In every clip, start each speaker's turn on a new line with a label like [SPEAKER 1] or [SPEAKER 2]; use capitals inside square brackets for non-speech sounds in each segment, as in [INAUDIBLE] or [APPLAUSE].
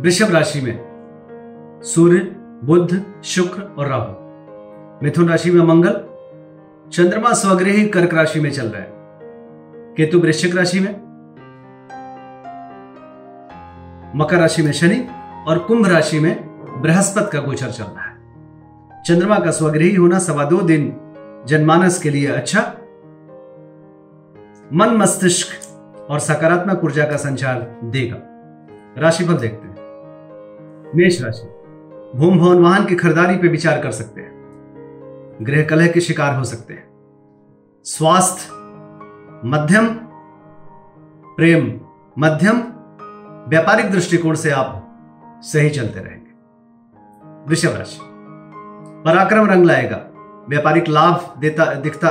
[SPEAKER 1] वृषभ राशि में सूर्य, बुध, शुक्र और राहु। मिथुन राशि में मंगल, चंद्रमा स्वग्रही कर्क राशि में चल रहा है। केतु वृश्चिक राशि में, मकर राशि में शनि और कुंभ राशि में बृहस्पति का गोचर चल रहा है। चंद्रमा का स्वग्रही होना सवा दो दिन जनमानस के लिए अच्छा। मन मस्तिष्क और सकारात्मक ऊर्जा का संचार देगा। राशिफल देखते हैं। मेष राशि भूम भवन वाहन की खरीदारी पर विचार कर सकते हैं। गृह कलह के शिकार हो सकते हैं। स्वास्थ्य, मध्यम, प्रेम, मध्यम, व्यापारिक दृष्टिकोण से आप सही चलते रहेंगे। वृषभ राशि। पराक्रम रंग लाएगा। व्यापारिक लाभ देता, दिखता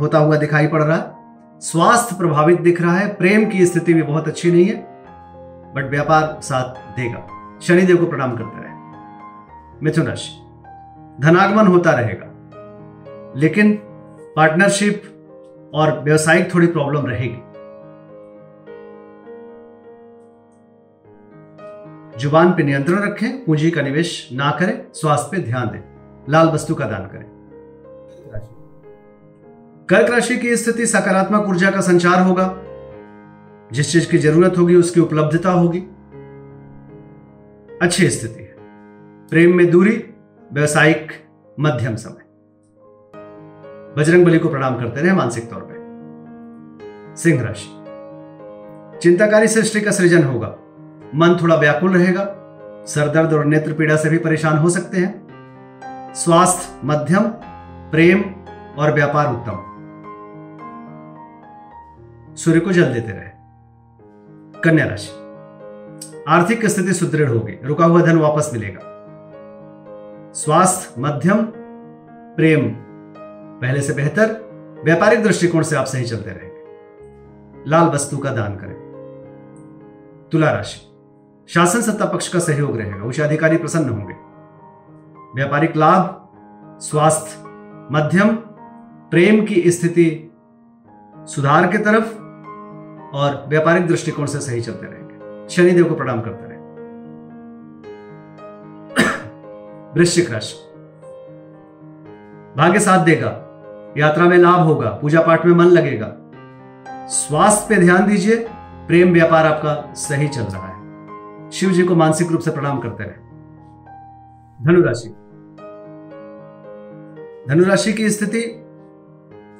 [SPEAKER 1] होता हुआ दिखाई पड़ रहा है। स्वास्थ्य प्रभावित दिख रहा है। प्रेम की स्थिति भी बहुत अच्छी नहीं है, बट व्यापार साथ देगा। शनिदेव को प्रणाम करते रहे। मिथुन राशि। धनागमन होता रहेगा। लेकिन पार्टनरशिप और व्यवसायिक थोड़ी प्रॉब्लम रहेगी। ज़ुबान पे नियंत्रण रखें, पूंजी का निवेश ना करें, स्वास्थ्य पे ध्यान दें। लाल वस्तु का दान करें। कर्क राशि की स्थिति सकारात्मक ऊर्जा का संचार होगा। जिस चीज़ की ज़रूरत होगी, उसकी उपलब्धता होगी। अच्छी स्थिति है। प्रेम में दूरी, व्यवसायिक मध्यम समय। बजरंग बली को प्रणाम करते रहे मानसिक तौर पर सिंह राशि। चिंताकारी सृष्टि का सृजन होगा। मन थोड़ा व्याकुल रहेगा। सरदर्द और नेत्र पीड़ा से भी परेशान हो सकते हैं। स्वास्थ्य मध्यम, प्रेम और व्यापार उत्तम। सूर्य को जल देते रहे। कन्या राशि। आर्थिक स्थिति सुदृढ़ होगी, रुका हुआ धन वापस मिलेगा। स्वास्थ्य, मध्यम, प्रेम, पहले से बेहतर, व्यापारिक दृष्टिकोण से आप सही चलते रहेंगे। लाल वस्तु का दान करें। तुला राशि, शासन सत्ता पक्ष का सहयोग रहेगा, उच्च अधिकारी प्रसन्न होंगे। व्यापारिक लाभ, स्वास्थ्य, मध्यम, प्रेम की स्थिति सुधार की तरफ़ और व्यापारिक दृष्टिकोण से सही चलते रहेंगे शनिदेव को प्रणाम करते रहे। [COUGHS] वृश्चिक राशि। भाग्य साथ देगा, यात्रा में लाभ होगा पूजा पाठ में मन लगेगा। स्वास्थ्य पे ध्यान दीजिए, प्रेम व्यापार आपका सही चल रहा है। शिव जी को मानसिक रूप से प्रणाम करते रहे। धनुराशि। धनुराशि की स्थिति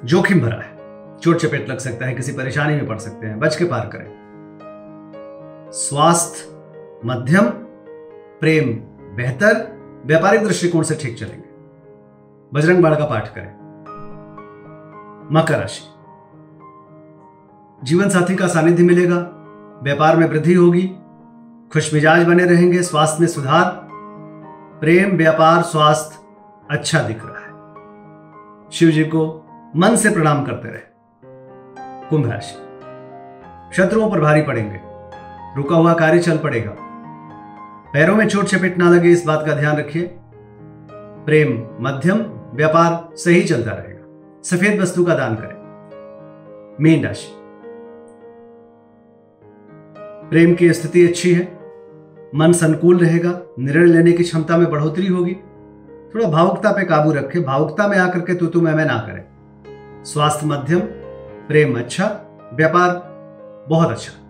[SPEAKER 1] जोखिम भरा है। चोट चपेट लग सकता है, किसी परेशानी में पड़ सकते हैं, बच के पार करें। स्वास्थ्य, मध्यम, प्रेम, बेहतर, व्यापारिक दृष्टिकोण से ठीक चलेंगे। बजरंग बाण का पाठ करें। मकर राशि। जीवन साथी का सानिध्य मिलेगा, व्यापार में वृद्धि होगी, खुश मिजाज बने रहेंगे, स्वास्थ्य में सुधार, प्रेम, व्यापार, स्वास्थ्य अच्छा दिख रहा है। शिव जी को मन से प्रणाम करते रहे। कुंभ राशि। शत्रुओं पर भारी पड़ेंगे। रुका हुआ कार्य चल पड़ेगा। पैरों में चोट चपेट ना लगे, इस बात का ध्यान रखिए। प्रेम मध्यम, व्यापार सही चलता रहेगा। सफ़ेद वस्तु का दान करें। मीन राशि। प्रेम की स्थिति अच्छी है। मन संकुल रहेगा। निर्णय लेने की क्षमता में बढ़ोतरी होगी। थोड़ा भावुकता पे काबू रखे भावुकता में आकर के तू मैं मैं ना करें। स्वास्थ्य मध्यम, प्रेम अच्छा व्यापार बहुत अच्छा।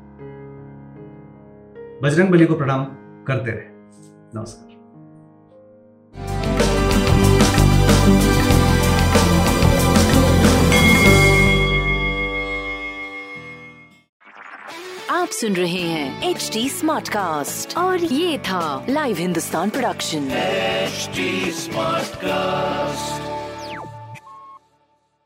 [SPEAKER 1] बजरंग बली को प्रणाम करते रहे। नमस्कार।
[SPEAKER 2] आप सुन रहे हैं एच डी स्मार्ट कास्ट और ये था live Hindustan production
[SPEAKER 3] H smart Smartcast.